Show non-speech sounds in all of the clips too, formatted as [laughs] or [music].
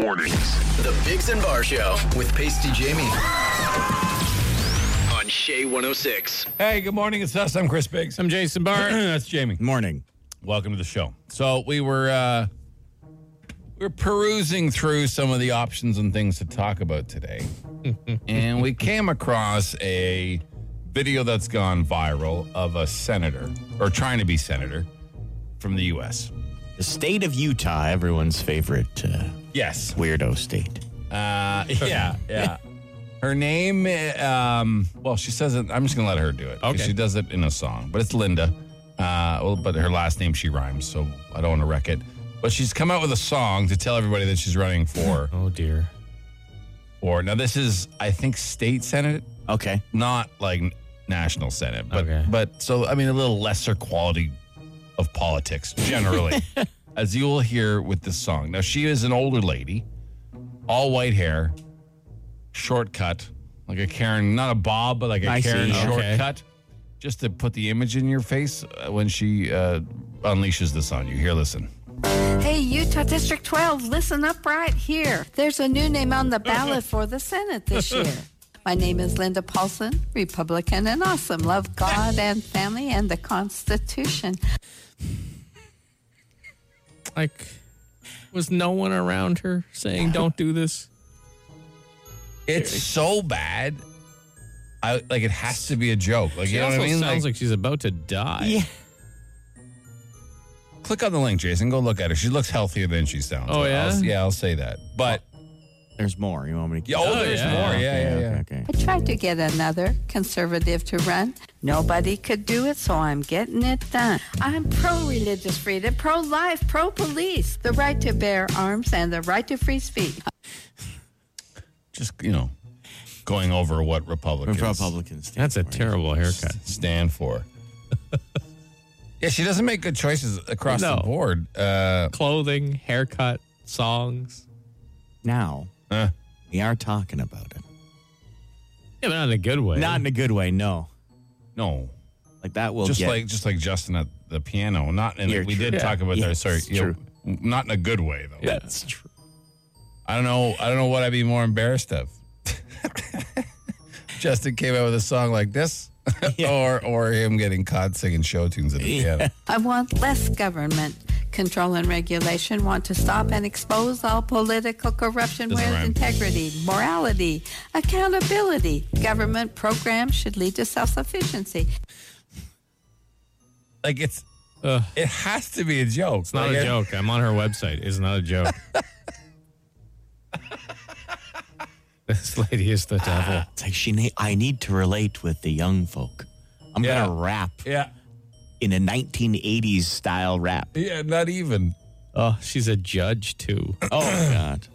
Mornings. The Biggs and Barr Show with Pasty Jamie. On CHEZ 106. Hey, good morning. It's us. I'm Chris Biggs. I'm Jason Barr. [clears throat] That's Jamie. Morning. Welcome to the show. So we were uh, we were perusing through some of the options and things to talk about today, [laughs] and we came across a video that's gone viral of a senator or trying to be senator from the U.S. The state of Utah, everyone's favorite uh, Yes. weirdo state. Uh, [laughs] yeah. Yeah. Her name, um, well, she says it. I'm just gonna let her do it. 'cause Okay. She does it in a song, but it's Linda. Uh, well, but her last name she rhymes, so I don't want to wreck it. But she's come out with a song to tell everybody that she's running for. [gasps] Oh dear. or now, this is I think state senate, Okay. not like national senate, but Okay. but so I mean a little lesser quality of politics generally, [laughs] as you will hear with this song. Now she is an older lady, all white hair, shortcut, like a Karen, not a bob, but like a I see, Karen okay. shortcut, just to put the image in your face uh, when she uh, unleashes this on you. Here, listen. Hey, Utah District 12, listen up right here. There's a new name on the ballot for the Senate this [laughs] year. My name is Linda Paulson, Republican and awesome. Love God and family and the Constitution. Like, was no one around her saying, don't do this? It's so bad. I like it has to be a joke. Like She you know also what I mean? sounds Like, like she's about to die. Yeah. click on the link, Jason. Go look at her. She looks healthier than she sounds. Oh, I'll- yeah? yeah, I'll say that. But There's more. You want me to keep yeah, oh, there's yeah. more. Yeah, okay, yeah, yeah. okay, okay. I tried to get another conservative to run. Nobody could do it, so I'm getting it done. I'm pro religious freedom, pro life, pro police, the right to bear arms, and the right to free speech. Just you know, going over what Republicans Republicans. stand That's a for. terrible haircut. stand for. [laughs] yeah, she doesn't make good choices across the board. Uh, Clothing, haircut, songs. Now, uh, we are talking about it. Yeah, but not in a good way. Not in a good way, no. no, Like that will just get like just like Justin at the piano. Not in. You're we true. did talk about Yeah, that. Sorry, it's you know, true. not in a good way though. Yeah. That's true. I don't know. I don't know what I'd be more embarrassed of. [laughs] Justin came out with a song like this, [laughs] [laughs] or or him getting caught singing show tunes at the piano. I want less government control and regulation. Want to stop and expose all political corruption Doesn't with integrity, morality, accountability. Government programs should lead to self sufficiency. Like it's, Ugh. it has to be a joke. It's not Like, a it- joke. I'm on her website. It's not a joke. [laughs] this lady is the devil. It's like she. Ne- I need to relate with the young folk. I'm Yeah. gonna rap Yeah, in a 1980s style rap. yeah, not even. Oh, she's a judge too. [coughs] Oh God!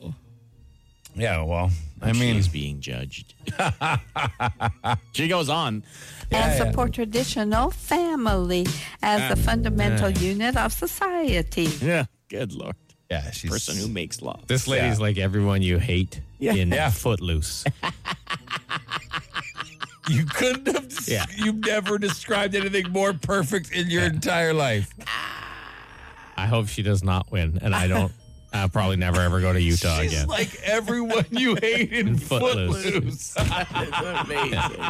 Yeah, well, I mean, she's being judged. [laughs] she goes on. and support traditional family as the ah. fundamental unit of society. Yeah. Good lord. yeah, she's a Person who makes law. This lady's Yeah. like everyone you hate in Yeah. Footloose. [laughs] You couldn't have. Yeah. You've never described anything more perfect in your entire life. I hope she does not win, and I don't. I'll probably never ever go to [laughs] Utah She's again. like everyone you hate in [laughs] Footloose. Footloose. [laughs] amazing.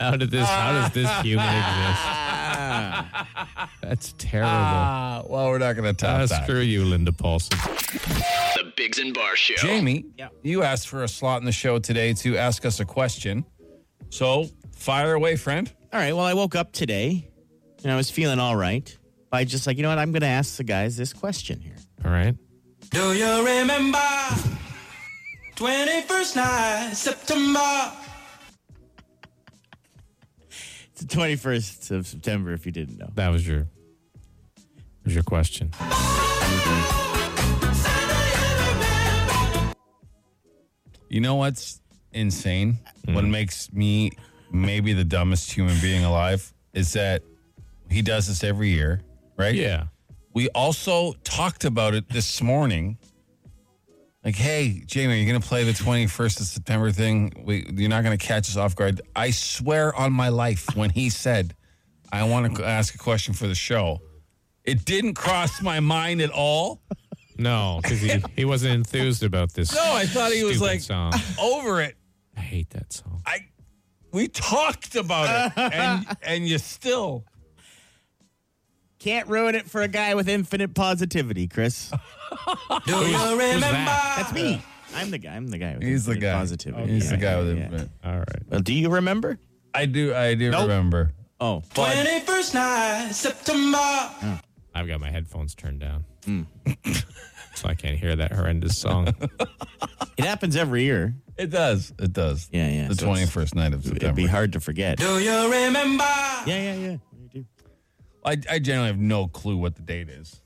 How did this? How does this human exist? That's terrible. Ah, well, we're not going to top Ah, that. screw you, Linda Paulson. The Biggs and Barr Show. Jamie, Yeah. you asked for a slot in the show today to ask us a question. So fire away, friend. All right. Well, I woke up today and I was feeling all right. I just like, you know what? I'm going to ask the guys this question here. All right. Do you remember 21st night, September? It's the 21st of September, if you didn't know. That was your. Was your question? Mm-hmm. You know what's insane? What mm. makes me maybe the dumbest human being alive is that he does this every year, right? Yeah. We also talked about it this morning. Like, hey, Jamie, are you're going to play the 21st of September thing. We, you're not going to catch us off guard. I swear on my life, when he said, I want to ask a question for the show, it didn't cross my mind at all. No, because he, he wasn't enthused about this. No, I thought he was stupid like song. over it. I hate that song. I we talked about it, and [laughs] and you still. Can't ruin it for a guy with infinite positivity, Chris. [laughs] Do you remember? That's me. I'm the guy. I'm the guy with He's the infinite guy. positivity. He's the guy with yeah, it. All right. Well, do you remember? I do. I do Nope. remember. Oh, 21st night, September. Oh. I've got my headphones turned down. Hmm. [laughs] [laughs] So I can't hear that horrendous song. [laughs] it happens every year. It does. It does. Yeah, yeah. The So twenty it's- first night of September. It'd be hard to forget. Do you remember? Yeah, yeah, yeah. You do. I, I generally have no clue what the date is.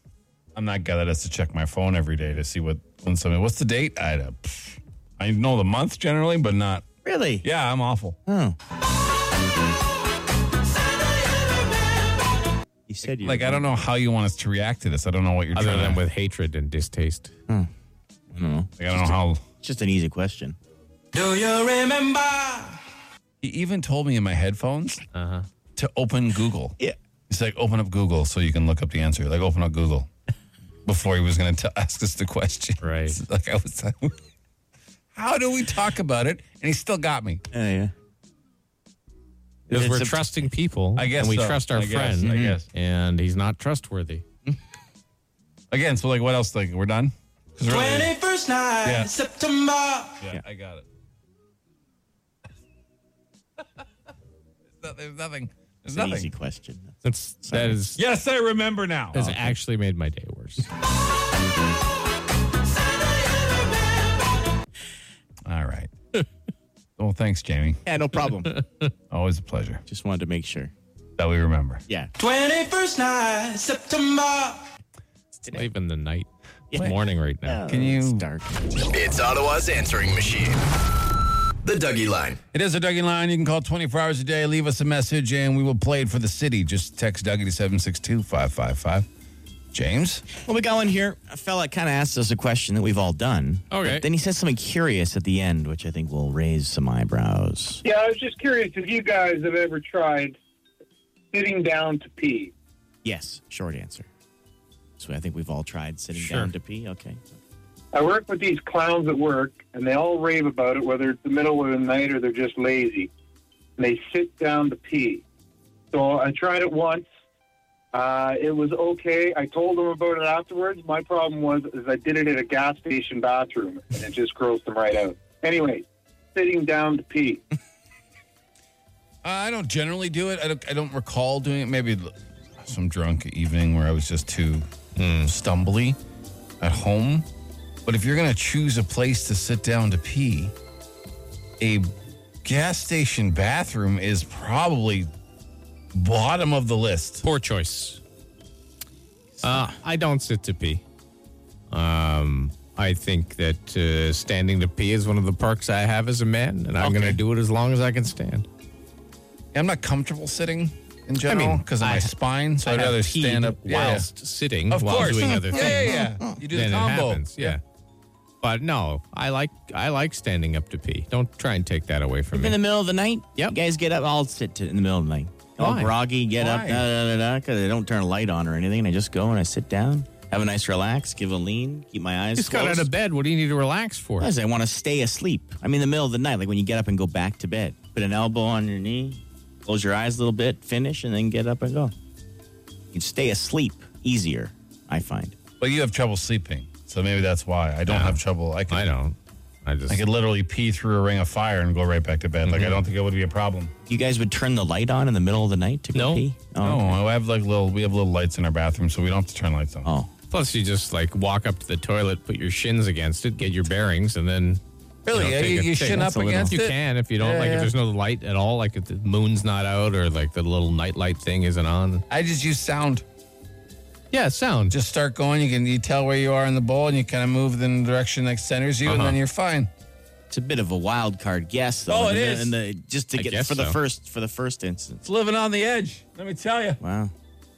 I'm not guy that has to check my phone every day to see what when somebody. What's the date? I don't- I know the month generally, but not. Really? Yeah, I'm awful. Oh. Said you Like I don't know how you want us to react to this. I don't know what you're Other trying than to. with hatred and distaste. Like, I don't know how. It's just an easy question. Do you remember? He even told me in my headphones Uh-huh. to open Google. Yeah. He's like, open up Google so you can look up the answer. Like, open up Google [laughs] before he was going to ask us the question. Right. [laughs] Like, I was like, [laughs] how do we talk about it? And he still got me. Yeah, yeah. Because we're a- trusting people. I guess And we so. trust our I guess, friend. I guess. And he's not trustworthy. [laughs] Again, so like, what else? Like, we're done? 'Cause really- 21st night, Yeah. September. yeah, I got it. [laughs] There's There's nothing. There's It's an easy question. That's, that is, Yes, I remember now. has actually made my day worse. [laughs] All right. Well, thanks, Jamie. Yeah, no problem. [laughs] Always a pleasure just wanted to make sure. that we remember. Yeah. 21st night, September. It's not even the night. It's morning right now. Oh, can you? It's dark. It's Ottawa's answering machine. The DUGY Line. It is a DUGY line. You can call 24 hours a day. Leave us a message, and we will play it for the city. Just text DUGY to 762 555. James? Well, we got one here. A fella kind of asked us a question that we've all done. Okay. But then he says something curious at the end, which I think will raise some eyebrows. Yeah, I was just curious if you guys have ever tried sitting down to pee. Yes, short answer. So I think we've all tried sitting Sure. down to pee. Okay. I work with these clowns at work, and they all rave about it, whether it's the middle of the night or they're just lazy. And they sit down to pee. So I tried it once. Uh, it was okay. I told them about it afterwards. My problem was is I did it at a gas station bathroom, and it just grossed them right out. Anyway, sitting down to pee. [laughs] Uh, I don't generally do it. I don't, I don't recall doing it. Maybe some drunk evening where I was just too stumbly at home. But if you're going to choose a place to sit down to pee, a gas station bathroom is probably bottom of the list. Poor choice. Uh, I don't sit to pee. Um, I think that uh, standing to pee is one of the perks I have as a man, and I'm going to do it as long as I can stand. I'm not comfortable sitting in general i mean, because of I- my spine, so I I'd rather stand up Yeah, whilst sitting Of while course. doing other things. [laughs] Yeah, yeah, yeah. You do the then it combo. happens. Yeah. But no, I like I like standing up to pee. Don't try and take that away from In me. In the middle of the night, Yep. you guys get up. I'll sit to, in the middle of the night. Oh, All Why? groggy, get up, Why? da, da, da, da, because I don't turn a light on or anything. I just go and I sit down, have a nice relax, give a lean, keep my eyes Just got out of bed. What do you need to relax for? Because I want to stay asleep. I'm in the middle of the night, like when you get up and go back to bed. Put an elbow on your knee, close your eyes a little bit, finish, and then get up and go. You can stay asleep easier, I find. But you have trouble sleeping, so maybe that's why. I don't Yeah. have trouble. I can, I don't. I just I could literally pee through a ring of fire and go right back to bed. Like I mm-hmm. don't think it would be a problem. You guys would turn the light on in the middle of the night to go No. pee? Oh, No, okay. I have like little. We have little lights in our bathroom, so we don't have to turn lights on. Oh. Plus, you just like walk up to the toilet, put your shins against it, get your bearings, and then. Really? know, Yeah, take you- a- you take- shin that's up a little- against You it? can if you don't Yeah, like. yeah. If there's no light at all, like if the moon's not out or like the little night light thing isn't on. I just use sound. Yeah, sound. Just start going. You can you tell where you are in the bowl, and you kind of move in the direction that centers you, and Uh-huh. then you're fine. It's a bit of a wild card guess, though. Oh, and it the- And the, just to I get guess for the so. first for the first instance. It's living on the edge. Let me tell you. Wow.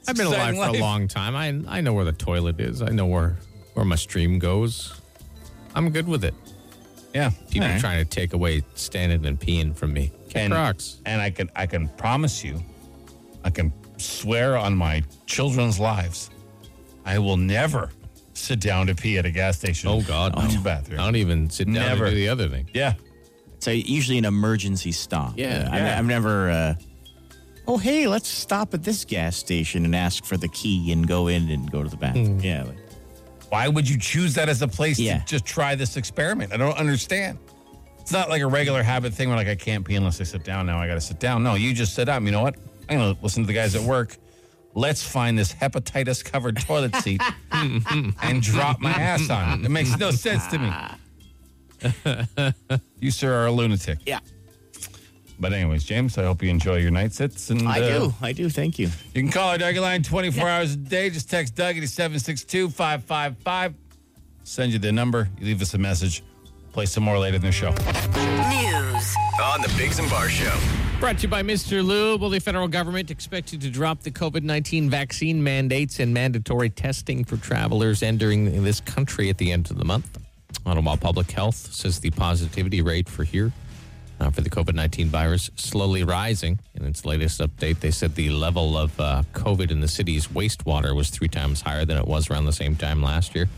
I've been alive exciting for a life. long time. I I know where the toilet is. I know where where my stream goes. I'm good with it. Yeah. People All right. trying to take away standing and peeing from me. Kick And, rocks. and I can I can promise you, I can swear on my children's lives, I will never sit down to pee at a gas station. Oh, God, no. no. bathroom. I don't even sit down Never. and do the other thing. Yeah. So usually an emergency stop. Yeah, I, yeah. I've never. Uh, oh, hey, let's stop at this gas station and ask for the key and go in and go to the bathroom. Yeah. Like, Why would you choose that as a place Yeah. to just try this experiment? I don't understand. It's not like a regular habit thing where like I can't pee unless I sit down. Now I got to sit down. No, you just sit up. You know what? I'm gonna listen to the guys at work. Let's find this hepatitis covered toilet seat [laughs] and drop my ass on it. It makes no sense to me. [laughs] you sir are a lunatic. yeah. But anyways, James, I hope you enjoy your night sits. And I uh, do. I do. Thank you. You can call our DUGY line 24 hours a day. Just text DUGY to 762 555. Send you the number. You leave us a message. Play some more later in the show. News on the Biggs and Barr Show. Brought to you by Mr. Lube. Will the federal government expected to drop the COVID 19 vaccine mandates and mandatory testing for travelers entering this country at the end of the month? Ottawa Public Health says the positivity rate for here uh, for the COVID 19 virus slowly rising. In its latest update, they said the level of uh, COVID in the city's wastewater was three times higher than it was around the same time last year.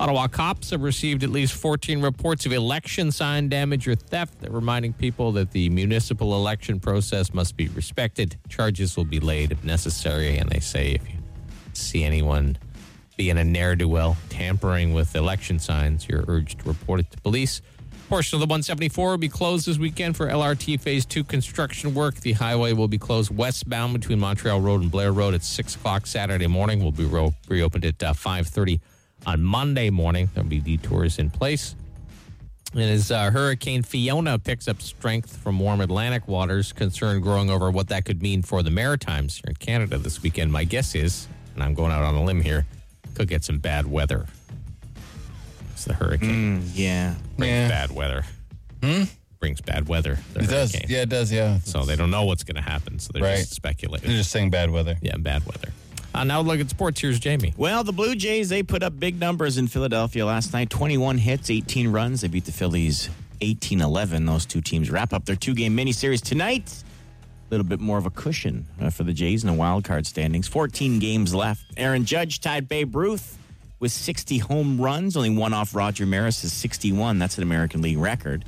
Ottawa cops have received at least 14 reports of election sign damage or theft. They're reminding people that the municipal election process must be respected. Charges will be laid if necessary. And they say if you see anyone being a ne'er do well, tampering with election signs, you're urged to report it to police. Portion of the 174 will be closed this weekend for LRT Phase 2 construction work. The highway will be closed westbound between Montreal Road and Blair Road at 6 o'clock Saturday morning. Will be reopened at uh, 5.30 on Monday morning. There'll be detours in place. And as uh, Hurricane Fiona picks up strength from warm Atlantic waters, concern growing over what that could mean for the Maritimes here in Canada this weekend. My guess is, and I'm going out on a limb here, could get some bad weather. It's the hurricane. Yeah. Brings Yeah. bad weather. Brings bad weather. The It does. Yeah, it does. Yeah. So they don't know what's going to happen. So they're Right. just speculating. They're just saying bad weather. yeah, bad weather. Uh, now look at sports. Here's Jamie. Well, the Blue Jays, they put up big numbers in Philadelphia last night 21 hits, 18 runs. They beat the Phillies 18 11. Those two teams wrap up their two game miniseries tonight. A little bit more of a cushion uh, for the Jays in the wild card standings. 14 games left. Aaron Judge tied Babe Ruth with 60 home runs, only one off Roger Maris' 61. That's an American League record.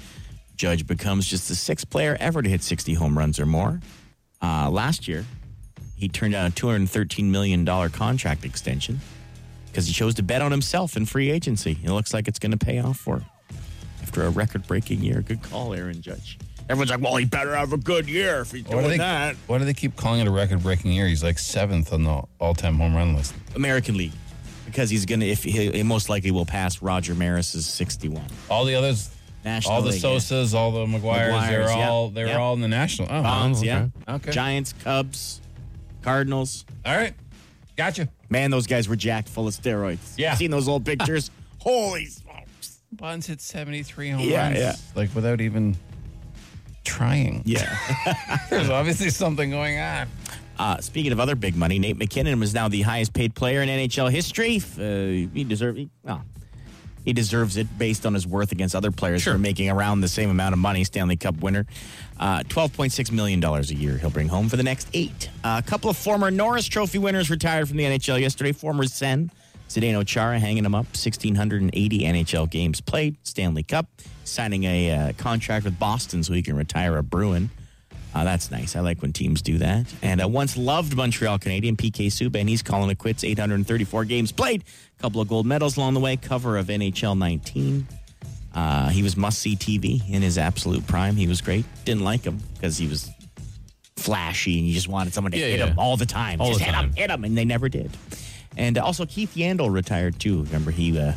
Judge becomes just the sixth player ever to hit 60 home runs or more. Uh, last year, he turned down a $213 million contract extension because he chose to bet on himself in free agency. It looks like it's going to pay off for him after a record breaking year. Good call, Aaron Judge. Everyone's like, well, he better have a good year if he's Why do, doing they, that. why do they keep calling it a record breaking year? He's like seventh on the all time home run list. American League. Because he's going to, if he, he most likely will pass Roger Maris's 61. All the others, National all the League, yeah. Sosas, all the McGwires, they're yeah. all they're Yeah. all in the national. Oh, Bonds, okay. yeah. Okay. Giants, Cubs, Cardinals. All right. Gotcha. Man, those guys were jacked full of steroids. Yeah. Seen those old [laughs] pictures? Holy smokes. Bonds hit 73 home Yeah, runs. yeah. Like without even trying. Yeah. [laughs] There's obviously something going on. Uh, speaking of other big money, Nate MacKinnon was now the highest paid player in NHL history. Uh, he deserves he, well, he deserves it based on his worth against other players who are making around the same amount of money. Stanley Cup winner, uh, twelve point six million dollars a year. He'll bring home for the next eight. Uh, a couple of former Norris Trophy winners retired from the NHL yesterday. Former Sen. Zdeno Chara hanging him up 1,680 NHL games played, Stanley Cup, signing a uh, contract with Boston so he can retire a Bruin. Uh, that's nice. I like when teams do that. And uh, once loved Montreal Canadian PK Subban, he's calling it quits. 834 games played, a couple of gold medals along the way, cover of NHL 19. Uh, he was must see TV in his absolute prime. He was great. Didn't like him because he was flashy and you just wanted someone to Yeah, hit yeah. him all the time. All just the hit him, time. hit him, and they never did. And uh, also Keith Yandle retired too. Remember he uh,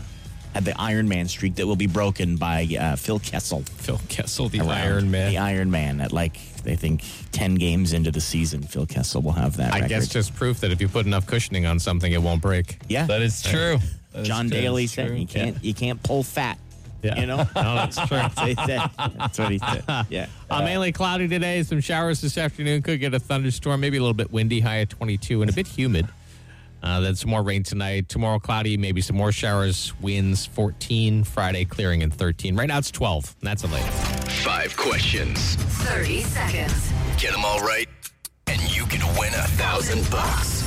the Iron Man streak that will be broken by uh, Phil Kessel. Phil Kessel, the around. Iron Man. The Iron Man at like they think ten games into the season, Phil Kessel will have that. I record. guess just proof that if you put enough cushioning on something, it won't break. yeah. That is true. That is John true. Daly It's said true. you can't you can't pull fat. Yeah. You know. [laughs] No, that's true. [laughs] That's what he said. That's what he said. [laughs] Yeah. Uh, mainly cloudy today. Some showers this afternoon. Could get a thunderstorm. Maybe a little bit windy. High at 22 and a bit humid. Uh, then some more rain tonight. Tomorrow cloudy. Maybe some more showers. Winds 14. Friday clearing in 13. Right now it's 12. And that's a late. Five questions. 30 seconds. Get them all right, and you can win a thousand bucks.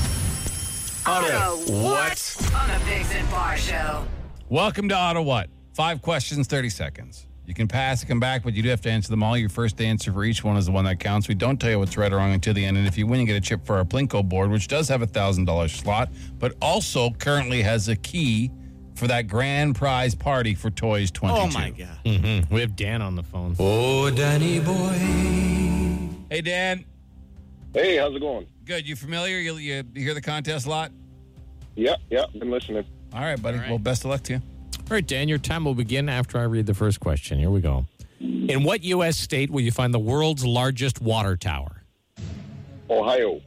Auto what? On the Biggs and Barr Show. Welcome to OttaWHAT? Five questions, 30 seconds. You can pass and come back, but you do have to answer them all. Your first answer for each one is the one that counts. We don't tell you what's right or wrong until the end. And if you win, you get a chip for our Plinko board, which does have a $1,000 slot, but also currently has a key for that grand prize party for Toys 22. Oh my god. Mm-hmm. We have Dan on the phone. Oh, Danny boy. Hey, Dan. Hey, how's it going? Good. You familiar? You, you, you hear the contest a lot? Yep, yep, been listening. All right, buddy. Well, best of luck to you. All right, Dan, your time will begin after I read the first question. Here we go. In what U.S. state will you find the world's largest water tower? Ohio,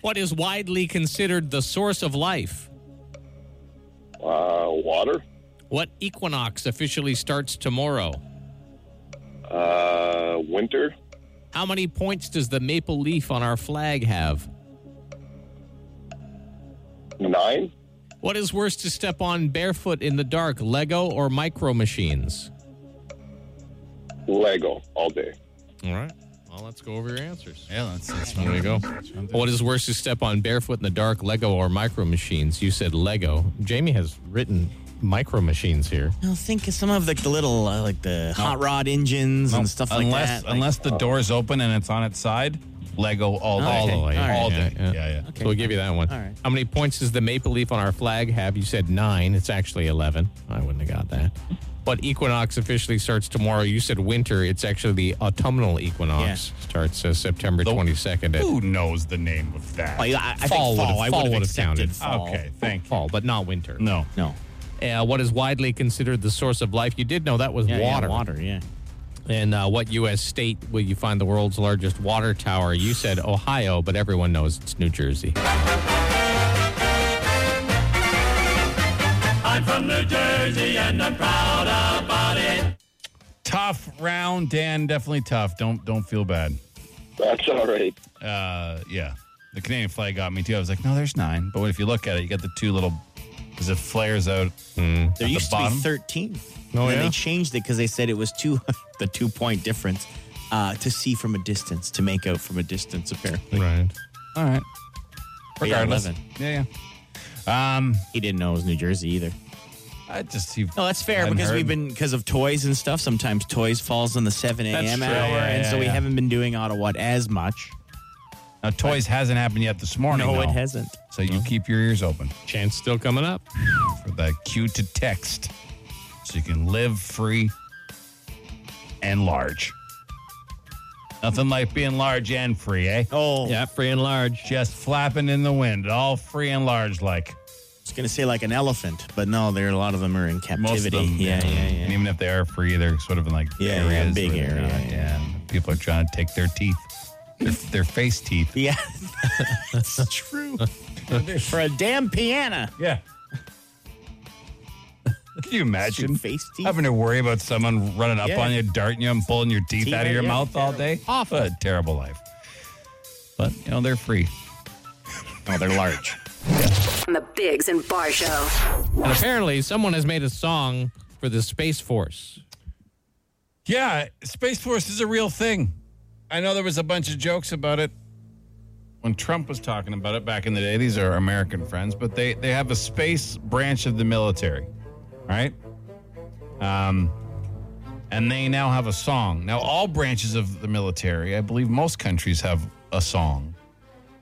What is widely considered the source of life? uh, water, What equinox officially starts tomorrow? uh, winter, How many points does the maple leaf on our flag have? nine, What is worse to step on barefoot in the dark, Lego or micro machines? Lego all day. All right. Well, let's go over your answers. Yeah, that's, that's There we go. What is worse to step on barefoot in the dark, Lego or micro machines? You said Lego. Jamie has written micro machines here. I'll think of some of like the little uh, like the hot rod engines and stuff like unless, that. like- Unless the door's open and it's on its side, Lego all day. Okay. All the way. All right. All Yeah, day. yeah. Yeah, yeah. Okay. So we'll give you that one. All right. How many points does the maple leaf on our flag have? You said nine. It's actually 11. I wouldn't have got that. But equinox officially starts tomorrow? You said winter. It's actually the autumnal equinox. Starts uh, September 22nd. At Who knows the name of that? Oh, yeah, I, I think fall fall. would have, I fall would have counted. fall. Okay, thank you. Fall, but not winter. No. No. Uh, what is widely considered the source of life? You did know that was Yeah, yeah, water. water. Yeah. And uh, what U.S. state will you find the world's largest water tower? You said Ohio, but everyone knows it's New Jersey. I'm from New Jersey and I'm proud about it. Tough round, Dan. Definitely tough. Don't don't feel bad. That's all right. Uh, yeah, the Canadian flag got me too. I was like, no, there's nine. But if you look at it, you got the two little, as it flares out. There the used bottom? to be 13. Oh, and then yeah? they changed it because they said it was two, [laughs] the two point difference uh, to see from a distance, to make out from a distance, apparently. Right. All right. But yeah, Regardless. 11. Yeah, yeah. Um, He didn't know it was New Jersey either. I just see. No, that's fair Hadn't because heard. we've been because of toys and stuff. Sometimes toys falls on the seven a.m. true. hour, Yeah, and yeah, so we yeah. haven't been doing Ottawa as much. Now, toys hasn't happened yet this morning. No, it though. hasn't. So you keep your ears open Chance still coming up. for the cue to text, so you can live free and large. Nothing like being large and free, eh? Oh, Yeah, free and large. Just flapping in the wind, all free and large like. I was gonna say like an elephant, but no, there a lot of them are in Most captivity. of them, yeah, yeah, yeah. And even if they are free, they're sort of in like Yeah, yeah, big where area, not- yeah. and people are trying to take their teeth, their, their face teeth. [laughs] Yeah, [laughs] that's true. [laughs] For a damn piano. Yeah. Can you imagine Face teeth? having to worry about someone running up Yeah. on you, darting you, and pulling your teeth, Teeth out of out, your yeah, mouth all terrible. day? Awful. What a terrible life. But, you know, they're free. Oh, they're large. On the Biggs and Barr Show. And apparently, someone has made a song for the Space Force. Yeah, Space Force is a real thing. I know there was a bunch of jokes about it when Trump was talking about it back in the day. These are American friends, but they, they have a space branch of the military, right? Um, and they now have a song. Now, all branches of the military, I believe most countries have a song.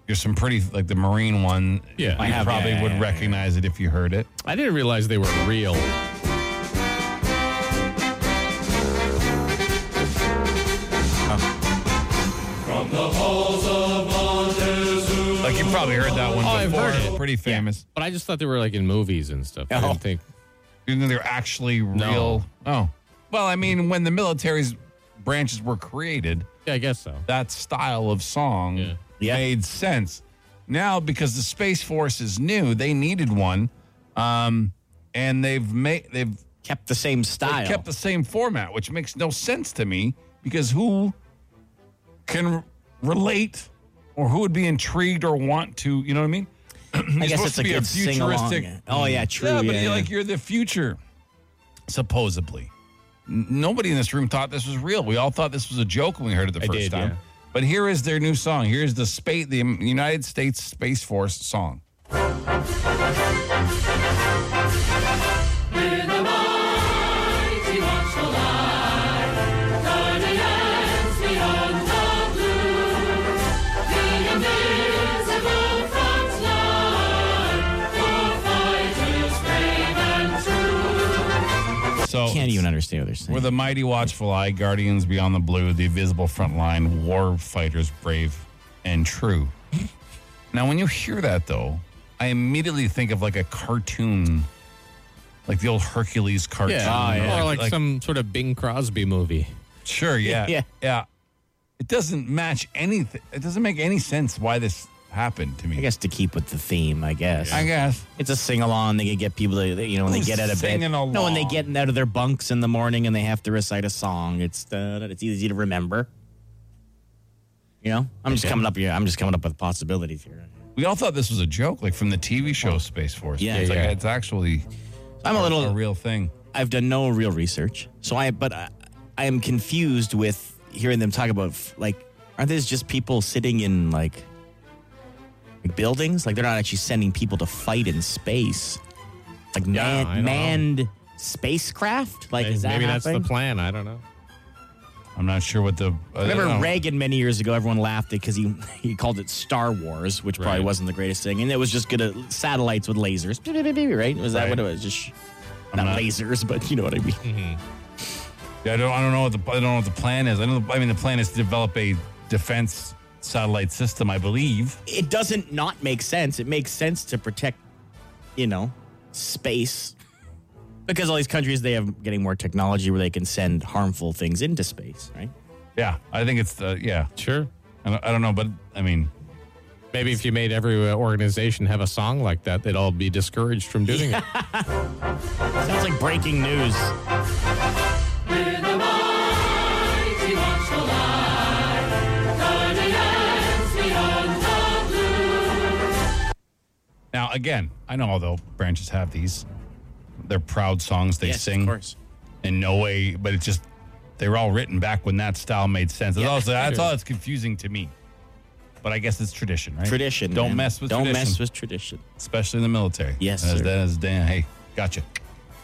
There's some pretty, like the Marine one. Yeah. you I have, probably yeah, would yeah, recognize it if you heard it. I didn't realize they were real. Like you probably heard that one Oh, I've heard it. Pretty famous. But I just thought they were like in movies and stuff. I Oh. didn't think. You think they're actually No. real? Oh. Well, I mean, when the military's branches were created, Yeah, I guess so. that style of song Yeah. Yeah. made sense. Now, because the Space Force is new, they needed one. Um, and they've made they've Kept the same they've style. kept the same format, which makes no sense to me because who can r- relate or who would be intrigued or want to, you know what I mean? [clears throat] I guess it's to a be a good sing along. futuristic- Oh yeah, mm. true. Yeah, but yeah, you're like you're the future, supposedly. N- Nobody in this room thought this was real. We all thought this was a joke when we heard it the I first did, time. yeah. But here is their new song. Here's the space, the United States Space Force song. So Can't even understand what they're saying. We're the mighty watchful eye, guardians beyond the blue, the invisible front line, war fighters, brave and true. now, when you hear that, though, I immediately think of like a cartoon, like the old Hercules cartoon. Ah, or like, some sort of Bing Crosby movie. Sure, yeah, [laughs] Yeah. yeah. It doesn't match anything. It doesn't make any sense why this happened to me. I guess to keep with the theme, I guess. I guess. It's a sing along. They can get people to, you know, when they get out of bed. singing No, when they get out of their bunks in the morning and they have to recite a song. It's uh, it's easy to remember. You know, I'm just Okay. coming up here. I'm just coming up with possibilities here. We all thought this was a joke, like from the TV show Space Force. Yeah, it's, yeah. Like, it's actually I'm a little. a real thing. I've done no real research, so I. But I, I am confused with hearing them talk about f- like, aren't these just people sitting in like, like buildings? Like they're not actually sending people to fight in space, like Yeah, man, don't know. manned spacecraft. Like, is that Maybe that's the plan. I don't know. I'm not sure what the. I Remember know. Reagan many years ago? Everyone laughed at because he [laughs] he called it Star Wars, which probably Right. wasn't the greatest thing, and it was just gonna uh, satellites with lasers, right? Was that Right. what it was? Just not, not- lasers, but you know what I mean. Mm-hmm. Yeah, I don't. I don't know what the. I don't know what the plan is. I know. I mean, the plan is to develop a defense satellite system. I believe. It doesn't not make sense. It makes sense to protect, you know, space. Because all these countries, they have getting more technology where they can send harmful things into space, right? Yeah, I think it's. Uh, yeah, Sure. I don't, I don't know, but I mean, Maybe if you made every uh, organization have a song like that, they'd all be discouraged from doing it. [laughs] Sounds like breaking news. Now again, I know although branches have these, they're proud songs they Yes, sing. of course. In no way, but it's just they were all written back when that style made sense. That's, Yeah. all, that's all that's confusing to me. But I guess it's tradition, right? Tradition. Don't man. mess with tradition. Don't tradition. mess with tradition. especially in the military. Yes, As sir. that is Dan. Hey, gotcha.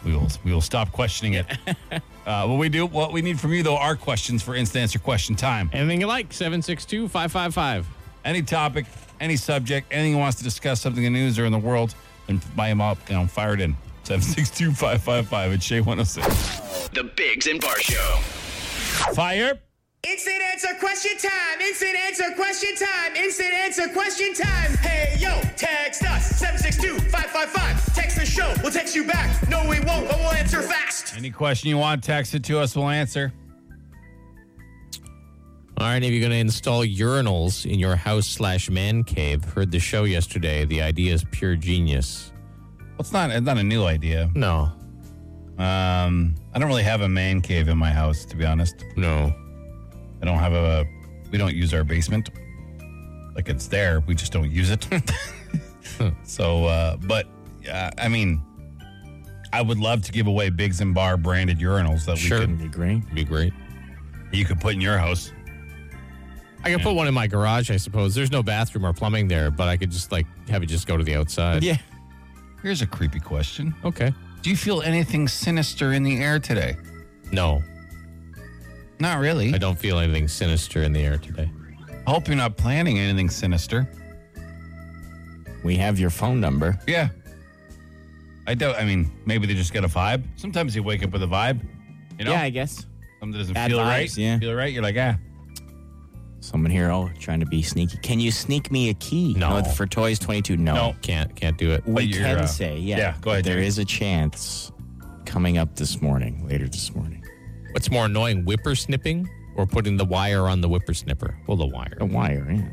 We will we will stop questioning it. [laughs] uh, what we do, what we need from you though, are questions for instant answer question time. Anything you like, 762 555. Any topic, any subject, anything you wants to discuss, something in the news or in the world, then buy them up, you know, fire it in. [laughs] 762-555 at CHEZ 106. The Biggs and Barr Show. Fire. Instant answer question time. Instant answer question time. Instant answer question time. Hey, yo, text us 762 555. Text the show. We'll text you back. No, we won't, but we'll answer fast. Any question you want, text it to us, we'll answer. All right, if you're going to install urinals in your house slash man cave, heard the show yesterday. The idea is pure genius. Well, it's not it's not a new idea. No, Um, I don't really have a man cave in my house, to be honest. no. I don't have a. We don't use our basement. Like it's there, we just don't use it. [laughs] so, uh, but uh, I mean, I would love to give away Biggs and Barr branded urinals that Sure. we can Be great. Be great. you could put in your house. I could put one in my garage, I suppose. There's no bathroom or plumbing there, but I could just like have it just go to the outside. Yeah. Here's a creepy question: Okay. Do you feel anything sinister in the air today? No, Not really. I don't feel anything sinister in the air today. I hope you're not planning anything sinister. We have your phone number. Yeah. I don't. I mean, maybe they just get a vibe. Sometimes you wake up with a vibe. You know, Yeah, I guess. something doesn't Bad feel vibes, right. yeah. feel right. You're like, ah, Someone here, oh, trying to be sneaky. Can you sneak me a key? No. for Toys 22. No. No. Can't can't do it. We can uh, say, yeah. yeah, go ahead, There Jerry. is a chance coming up this morning, later this morning. What's more annoying, whipper snipping or putting the wire on the whippersnipper? Well, the wire. A wire, yeah.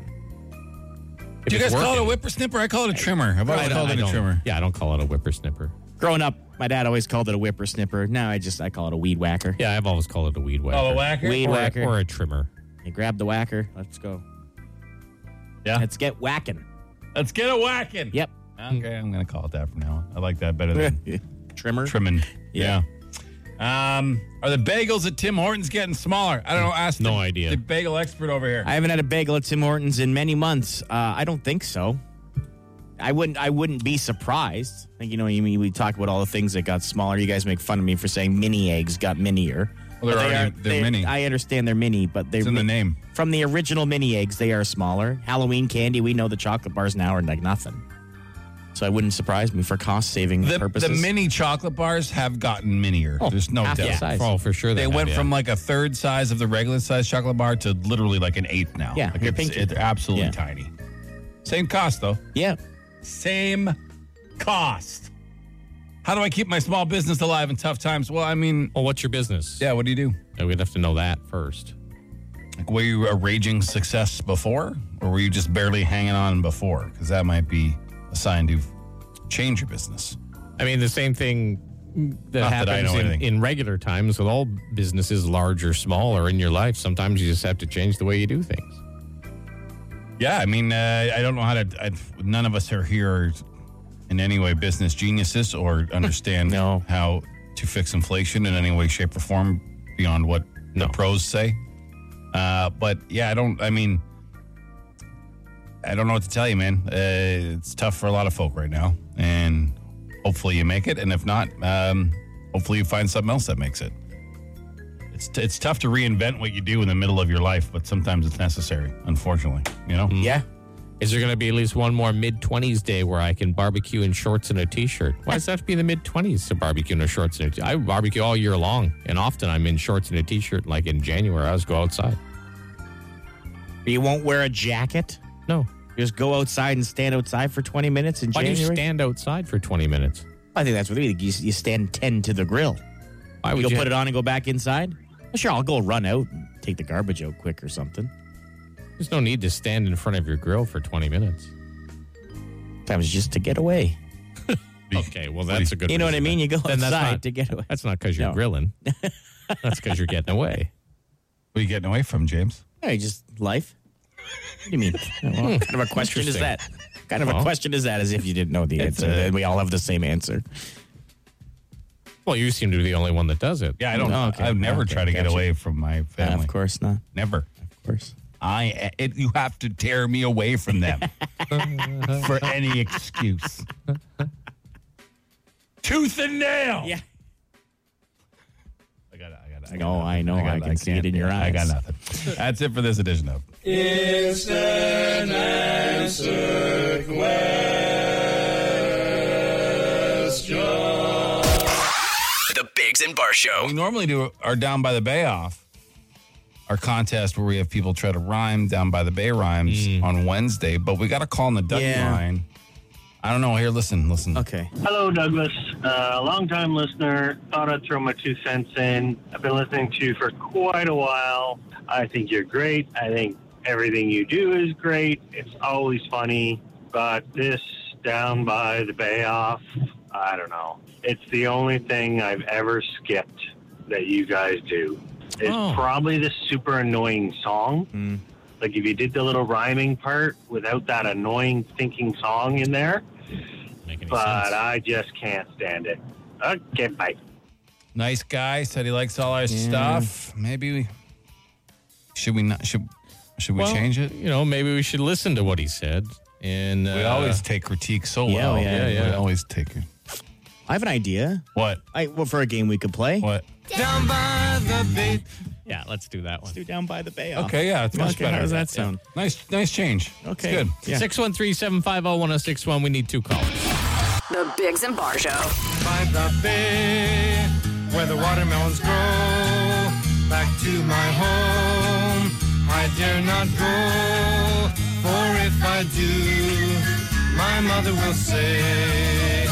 If Do you it's guys call it a working- whippersnipper? I call it a trimmer. I've always I don't- called it a don't- trimmer. Yeah, I don't call it a whippersnipper. Growing up, my dad always called it a whippersnipper. Now I just I call it a weed whacker. Yeah, I've always called it a weed whacker. Oh, a whacker? Weed or, whacker. or a trimmer. You grab the whacker. Let's go. Yeah. Let's get whacking. Let's get a whacking. Yep. Okay, I'm going to call it that from now on. I like that better than [laughs] Trimmer. trimming. Yeah. Yeah. Um, are the bagels at Tim Hortons getting smaller? I don't know. Ask No the, idea. The bagel expert over here. I haven't had a bagel at Tim Hortons in many months. Uh, I don't think so. I wouldn't. I wouldn't be surprised. Like you know, you mean we talk about all the things that got smaller. You guys make fun of me for saying mini eggs got minier. Well, they're But they already- they're they- mini. I understand they're mini, but they're It's in the name. From the original mini eggs, they are smaller. Halloween candy, we know the chocolate bars now are like nothing. So it wouldn't surprise me for cost saving The, purposes. the mini chocolate bars have gotten minier. Oh, There's no doubt. size. Oh, for sure. They have, went yeah. from like a third size of the regular size chocolate bar to literally like an eighth now. Yeah, like you're it's, pinky. it's absolutely Yeah. tiny. Same cost though. yeah. Same cost. How do I keep my small business alive in tough times? Well, I mean, Well, what's your business? yeah. What do you do? We'd have to know that first. Like, were you a raging success before, or were you just barely hanging on before? Because that might be a sign to change your business. I mean, the same thing that Not that I happens know in, anything. in regular times with all businesses, large or small, or in your life. Sometimes you just have to change the way you do things. Yeah, I mean, uh, I don't know how to. I, none of us are here in any way business geniuses or understand [laughs] No. how to fix inflation in any way, shape, or form beyond what No. the pros say. Uh, but yeah, I don't. I mean, I don't know what to tell you, man. Uh, it's tough for a lot of folk right now, and hopefully you make it. And if not, um, hopefully you find something else that makes it. It's t- it's tough to reinvent what you do in the middle of your life, but sometimes it's necessary. Unfortunately, you know. Yeah. Is there going to be at least one more mid 20s day where I can barbecue in shorts and a t shirt? Why does that have to be the mid 20s to barbecue in a shorts and a t shirt? I barbecue all year long, and often I'm in shorts and a t shirt. Like in January, I just go outside. You won't wear a jacket? No. You just go outside and stand outside for 20 minutes in Why January? do you stand outside for 20 minutes? I think that's what they do. You, you stand 10 to the grill. Why You would go you put it on and go back inside? Well, sure, I'll go run out and take the garbage out quick or something. There's no need to stand in front of your grill for 20 minutes. Sometimes just to get away. [laughs] Okay, well, that's a good You know what I mean? You go Then that's outside not- to get away. That's not because you're No. grilling. [laughs] that's because you're getting away. What are you getting away from, James? Hey, just life. What do you mean? [laughs] Hmm, what kind of a question is Interesting. that? What kind of a Well, question is that? As if you didn't know the it's answer. a- and we all have the same answer. Well, you seem to be the only one that does it. Yeah, I don't. Oh, okay. I've never Okay, tried to get gotcha. away from my family. of course not. Never. Of course. I. It, you have to tear me away from them [laughs] for any excuse. Tooth and nail. Yeah. I got. it, I got. it, I got No, nothing. I know. I got- can see it in your yeah, I got nothing. That's it for this edition of. The Biggs and Barr Show. We normally do our down by the bay off. Our contest where we have people try to rhyme down by the bay rhymes on Wednesday, but we got a call in the duck Yeah. line. I don't know. Here, listen, listen. Okay. Hello, Douglas. Uh, a long-time listener. Thought I'd throw my two cents in. I've been listening to you for quite a while. I think you're great. I think everything you do is great. It's always funny. But this down by the bay off, I don't know. It's the only thing I've ever skipped that you guys do. It's Oh. probably the super annoying song. Like if you did the little rhyming part without that annoying thinking song in there, but sense? I just can't stand it. Okay, bye. Nice guy. Said he likes all our stuff. Maybe we should we not should should we Well, change it? You know, maybe we should listen to what he said. And uh, We always take critique so Yeah, well. yeah, We yeah. always take it. I have an idea. What? I well for a game we could play. What? down by the bay. Yeah, let's do that one. Let's do down by the bay. Off. Okay, yeah, it's much Okay, better. How does that sound? Nice, nice change. Okay. It's good. Yeah. 613 750 1061. We need two calls. The Biggs and Barr Show. by the bay where the watermelons grow. Back to my home, I dare not go. For if I do, my mother will say.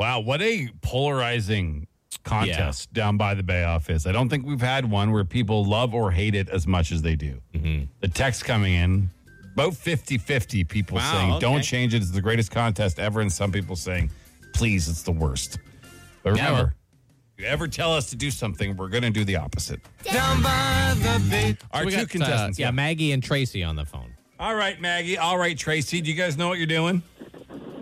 Wow, what a polarizing contest down by the Bay office. I don't think we've had one where people love or hate it as much as they do. Mm-hmm. The text coming in, about 50 50 people Wow, saying, okay. don't change it. It's the greatest contest ever. And some people saying, please, it's the worst. But remember, well- if you ever tell us to do something, we're going to do the opposite. Down by the bay. Our we two got, uh, contestants. yeah, Maggie and Tracy on the phone. All right, Maggie. All right, Tracy. Do you guys know what you're doing?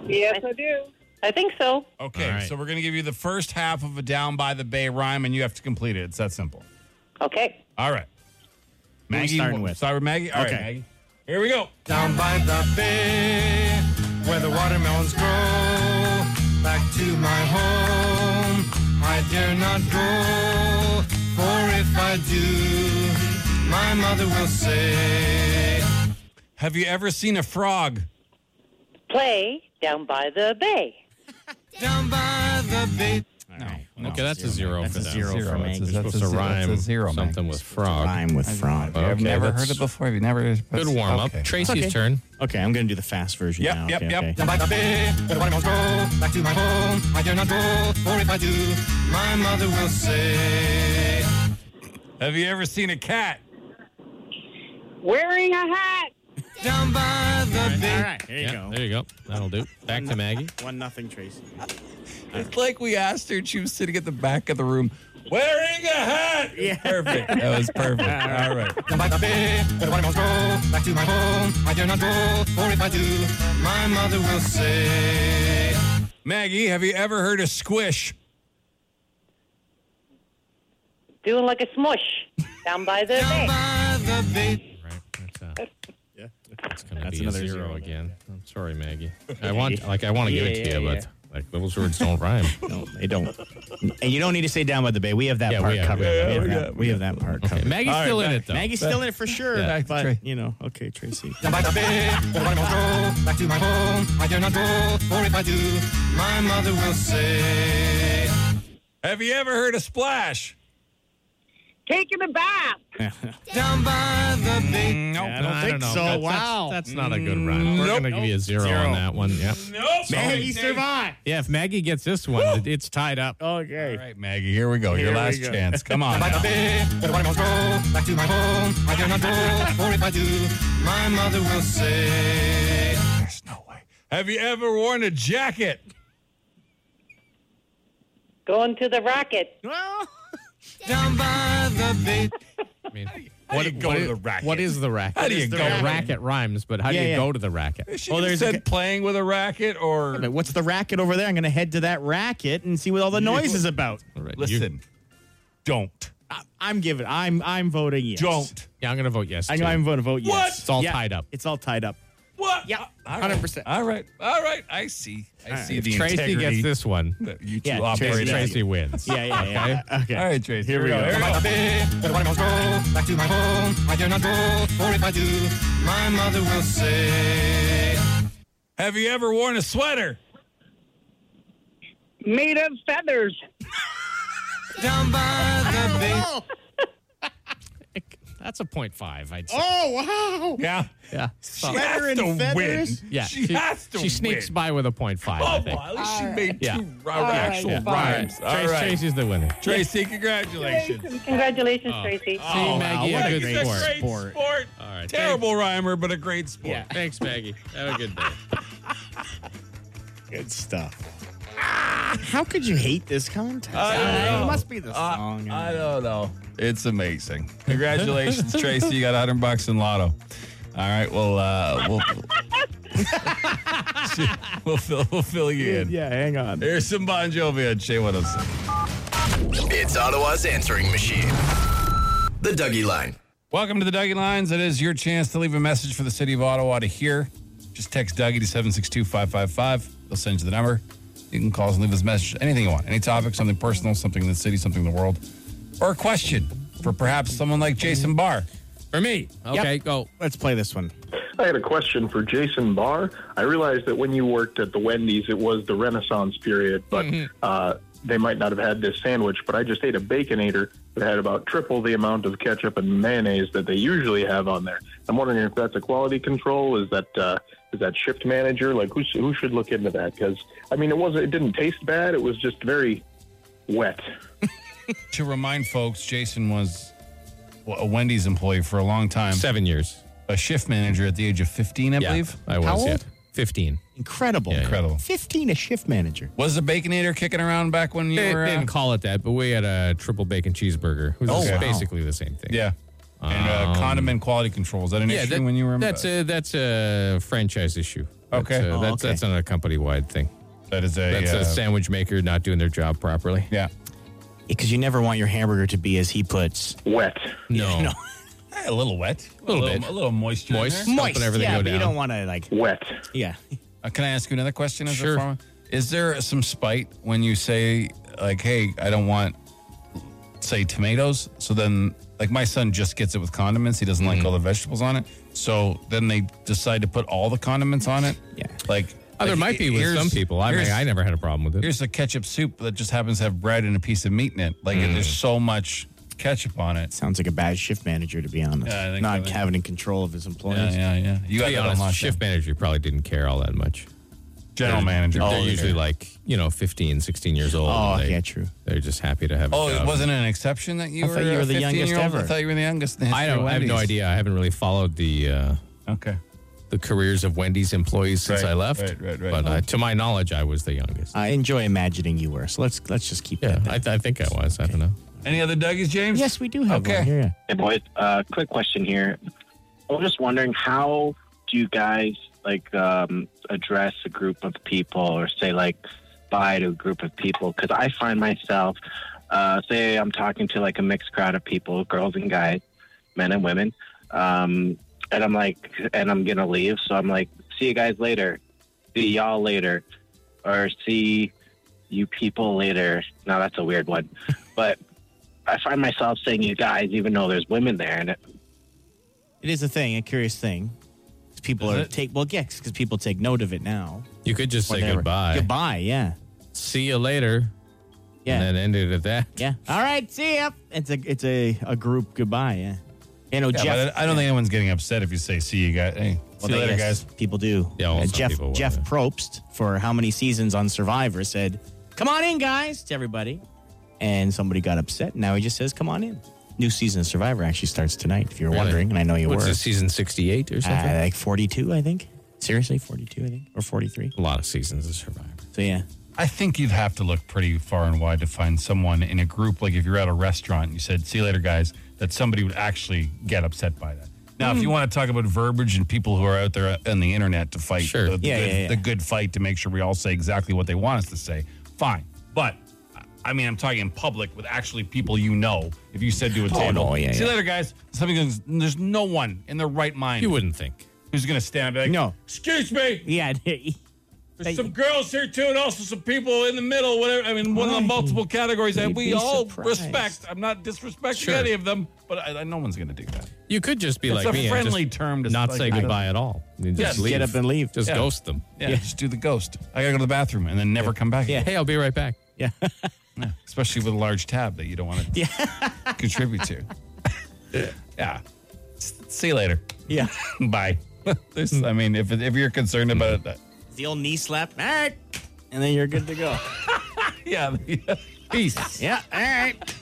Yes, I do. I think so. Okay, All right. so we're going to give you the first half of a down by the bay rhyme, and you have to complete it. It's that simple. Okay. All right. Maggie, starting we'll with? Start with Maggie. All right, Okay. Maggie. Here we go. Down by the bay where the watermelons grow. Back to my home, I dare not go, for if I do, my mother will say. Have you ever seen a frog? Play down by the bay. Down by the bay. Okay, that's a zero That's for a them. zero for Maggie. You're That's supposed a to zero- that's rhyme a zero, something Maggie. with frog. Rhyme with frog. Okay, I've never heard it before. Have you never? Good warm up. Okay. Tracy's Okay. turn. Okay, I'm going to do the fast version Yep, now. yep, okay, yep. okay. Down by the bay, where the watermelons grow. Back to my home, I dare not go, for if I do, my mother will say. Have you ever seen a cat? Wearing a hat. Down by the bay. All right, there you Yeah, go. there you go. That'll do. Back to Maggie. One nothing, Tracy. It's like we asked her and she was sitting at the back of the room wearing a hat. Yeah. Perfect. That was perfect. [laughs] All right. Down by the bay, where the watermelons grow. Back to my home, I dare not go, for if I do, my mother will say. Maggie, have you ever heard a squish? Doing like a smush. Down by the Down bay. by the bay. Right. That's, uh, Yeah. it's going to That's be a another zero, zero. again. I'm sorry, Maggie. [laughs] I want, like, I want to give it to Yeah, you, yeah, but like those words don't [laughs] rhyme. No, they don't. And you don't need to say down by the bay. We have that Yeah, part we have- covered. yeah, we, have we that, got- we have that part Okay, covered. Maggie's All still right, in it though. Maggie's still in it for sure. Yeah. But, Trey. you know, okay, Tracy. Down by the bay, where the watermelons grow. Back to my home, I dare not go, for if I do, my mother will say. Have you ever heard a splash? Taking a bath. [laughs] Down by the bay. Nope. I don't think know. so. That's, wow. That's, that's not a good rhyme. We're Nope. going to give you a zero, Zero. on that one. Yep. Nope. Maggie Sorry, survived. Yeah, if Maggie gets this one, it- it's tied up. Okay. All right, Maggie, here we go. Your Here we last go. chance. Come on. By the bay, where the watermelons grow. Back to my home, I dare not go, for if I do, my mother will say. There's no way. Have you ever worn a jacket? Going to the rocket. Well, Down by the bay. I mean, How do you go what to the racket? What is the racket? How do you The go? racket rhymes, but how Yeah, do you yeah. go to the racket? She Oh, well, there's said a- playing with a racket or but what's the racket over there? I'm going to head to that racket and see what all the noise is about. All right, you- listen. Don't. I, I'm giving. I'm I'm voting yes. Don't. yeah, I'm going to vote yes. I know I'm voting vote yes. What? It's all Yeah, tied up. It's all tied up. What? Yeah, 100%. All right. All right. I see. I see If the Tracy integrity gets this one, you two Yeah, operate. Tracy- at. Tracy wins. Yeah, yeah, yeah. Okay. All right, Tracy. Here we go. Here Down by the bay, where the watermelons grow. Back to my home, I dare not go, for if I do, my mother will say. Have you ever worn a sweater? Made of feathers. Down by the bay. That's a point five, I'd say. Oh wow! Yeah. yeah. She Sweater has and to feathers? win. Yeah, She, has to She sneaks win. by with a point five, I Oh, think. well, at least she made Yeah. two r- actual Yeah. rhymes. All Trace- right. Tracy's the winner. Tracy, congratulations. Congratulations, Oh. Tracy. See, oh, Maggie, what a good great sport. sport. Sport. All right. Terrible rhymer, but a great sport. Thanks, thanks, Maggie. Have a good day. [laughs] Good stuff. How could you hate this contest? I don't know. It must be the Uh, song. I don't know. It's amazing. Congratulations, [laughs] Tracy. You got 100 bucks in lotto. All right. Well, uh, we'll, [laughs] we'll, fill, we'll fill you in. yeah, hang on. Here's some Bon Jovi on CHEZ 106. It's Ottawa's answering machine. The DUGY Line. Welcome to the DUGY Lines. It is your chance to leave a message for the city of Ottawa to hear. Just text DUGY to 762 555. They'll send you the number. You can call us and leave us a message. Anything you want. Any topic, something personal, something in the city, something in the world, or a question for perhaps someone like Jason Barr. For me. Okay, go. Let's play this one. I had a question for Jason Barr. I realized that when you worked at the Wendy's, it was the Renaissance period, but uh, they might not have had this sandwich. But I just ate a Baconator that had about triple the amount of ketchup and mayonnaise that they usually have on there. I'm wondering if that's a quality control. Is that uh, is that shift manager? Like who who should look into that? Because I mean, it wasn't. It didn't taste bad. It was just very wet. [laughs] To remind folks, Jason was a Wendy's employee for a long time, Seven years. a shift manager at the age of 15, I Yeah, believe. I was, How yeah. 15. Incredible. Yeah, yeah. Incredible. 15, a shift manager. Was the Baconator kicking around back when you They were? uh, didn't call it that, but we had a triple bacon cheeseburger. It was Oh, wow. basically the same thing. yeah. And uh, Um, condiment quality control. Is that an Yeah, issue that- when you were? that's a that's a franchise issue. That's, Okay. uh, Oh, that's okay. that's not a company wide thing. that is a. That's uh, a sandwich maker not doing their job properly. Yeah. Because you never want your hamburger to be, as he puts, Wet. No, [laughs] no, Eh, A little wet. A little bit. A little moisture. in Moist. there. moist. whenever they yeah, go but you down. don't want to like, Wet. yeah. Uh, can I ask you another question as Sure. a farmer? Is there some spite when you say like, "Hey, I don't want, say, tomatoes"? So then, like, my son just gets it with condiments. He doesn't Mm-hmm. like all the vegetables on it. So then they decide to put all the condiments on it. Yeah. Like, Oh, there like, might be with here's- some people. I mean, here's- I never had a problem with it. Here's a ketchup soup that just happens to have bread and a piece of meat in it. Like, Mm. there's so much ketchup on it. Sounds like a bad shift manager, to be honest. Yeah, I think Not so. having control of his employees. yeah, yeah. Yeah. You to got be that honest, on shift manager probably didn't care all that much. General manager. They're Oh, usually yeah. like, you know, 15, 16 years old. Oh, and they, yeah, true. They're just happy to have a Oh, it wasn't an exception that you I were. thought you a were the youngest year old? I thought you were the youngest. in the I history don't. of I have no Wendy's. idea. I haven't really followed the uh, Okay. the careers of Wendy's employees since Right, I left. right, right, right. But uh, to my knowledge, I was the youngest. I enjoy imagining you were. So let's let's just keep yeah, that. I, th- I think I was. I don't know. Any other DUGYs, James? yes, we do have Okay. one here. Hey, boys. Uh, quick question here. I was just wondering, how do you guys like um, address a group of people, or say like bye to a group of people? Because I find myself, uh, say, I'm talking to like a mixed crowd of people, girls and guys, men and women, um, and I'm like, and I'm gonna leave, so I'm like, see you guys later, see y'all later, or see you people later. Now that's a weird one, [laughs] but. I find myself saying you guys, even though there's women there, and it, It is a thing, a curious thing. People Is are it? take well, yes, because people take note of it now. You could just say Whatever. goodbye. Goodbye, yeah, See you later. yeah, And then end it at that. yeah. All right, see ya. It's a it's a, a group goodbye, yeah. You know, Yeah, Jeff. but I I don't think anyone's getting upset if you say, "See you guys." Hey, Well, see you later, guys. People do. Yeah, well, Uh, some Jeff people will, Jeff yeah. Probst for how many seasons on Survivor said, "Come on in, guys," to everybody, and somebody got upset. Now he just says, "Come on in." New season of Survivor actually starts tonight. If you're Really? wondering, and I know you What's were, this, season 68 or something? uh, like 42, I think. Seriously, 42, I think, or 43. a lot of seasons of Survivor. So yeah, I think you'd have to look pretty far and wide to find someone in a group. Like if you're at a restaurant and you said, "See you later, guys," that somebody would actually get upset by that. Now, if you want to talk about verbiage and people who are out there on the internet to fight Sure. the, the Yeah, good, yeah, yeah. the good fight to make sure we all say exactly what they want us to say, fine. But I mean, I'm talking in public with actually people you know. If you said to a oh, table, no, yeah, "See you yeah. later, guys," something goes, there's no one in their right mind You wouldn't think. who's going to stand back. No. excuse me. yeah. [laughs] There's some girls here too, and also some people in the middle. Whatever. I mean, one of the multiple categories that we be all surprised. respect. I'm not disrespecting Sure. any of them, but I, I, no one's going to do that. You could just be It's like a me and friendly just term to not like- say goodbye at all. You just leave. get up and leave. Just Yeah. ghost them. Yeah, just do the ghost. I got to go to the bathroom and then never come back. Yeah. Hey, I'll be right back. Yeah. [laughs] Yeah, especially with a large tab that you don't want to [laughs] contribute to. [laughs] yeah. See you later. yeah. [laughs] Bye. this, I mean, if if you're concerned about it, that, The old knee slap. All right. And then you're good to go. yeah, peace. yeah. All right.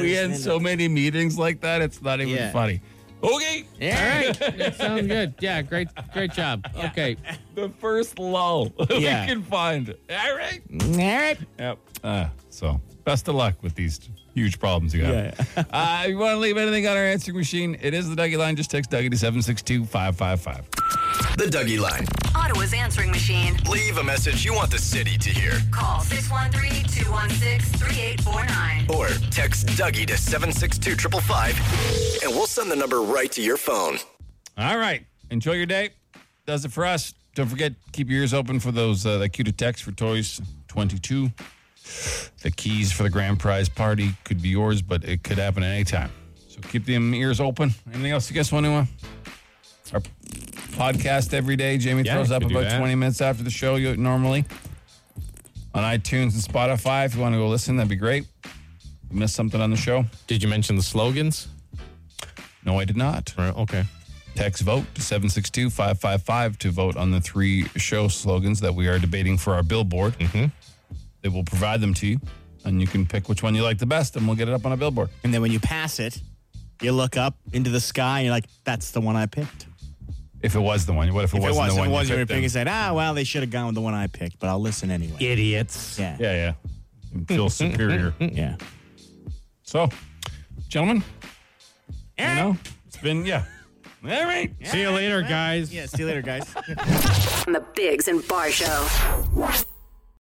We had so many meetings like that. It's not even Yeah. funny. Okay. Yeah. All right. [laughs] that sounds good. Yeah, great great job. Okay. The first lull [laughs] Yeah. we can find. All right. All right. Yep. Uh, so best of luck with these huge problems you got. Yeah, [laughs] uh, if you want to leave anything on our answering machine, it is the DUGY line. Just text DUGY to 762 555. The DUGY Line. Ottawa's answering machine. Leave a message you want the city to hear. Call 613-216-3849. Or text DUGY to 762 555 and we'll send the number right to your phone. All right. Enjoy your day. Does it for us. Don't forget, keep your ears open for those uh, that cue to text for Toys 22. The keys for the grand prize party could be yours, but it could happen at any time. So keep them ears open. Anything else you guys want to? Uh, our podcast every day. Jamie Yeah, throws up about that. 20 minutes after the show you, normally on iTunes and Spotify. If you want to go listen, that'd be great. You missed something on the show? Did you mention the slogans? No, I did not. Right, okay. Text vote to 762 555 to vote on the three show slogans that we are debating for our billboard. Mm-hmm. They will provide them to you, and you can pick which one you like the best, and we'll get it up on a billboard. And then when you pass it, you look up into the sky and you're like, that's the one I picked. If it was the one, what if it If wasn't it wasn't the one the one you were picked picking, said, ah, well, they should have gone with the one I picked, but I'll listen anyway. Idiots. Yeah. Yeah, yeah. And feel [laughs] superior. Yeah. So, gentlemen, you know, it's been, yeah. All right. See you later, guys. Yeah, see you later, guys. [laughs] On the Biggs and Barr Show.